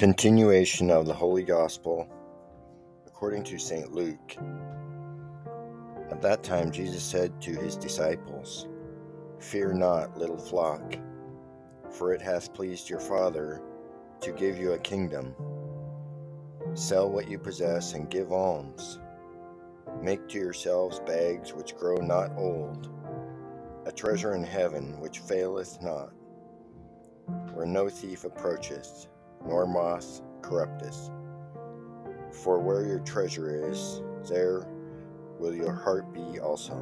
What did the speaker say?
Continuation of the Holy Gospel according to St. Luke. At that time, Jesus said to his disciples, Fear not, little flock, for it hath pleased your Father to give you a kingdom. Sell what you possess and give alms. Make to yourselves bags which grow not old, a treasure in heaven which faileth not, where no thief approacheth nor moth corrupteth. For where your treasure is, there will your heart be also.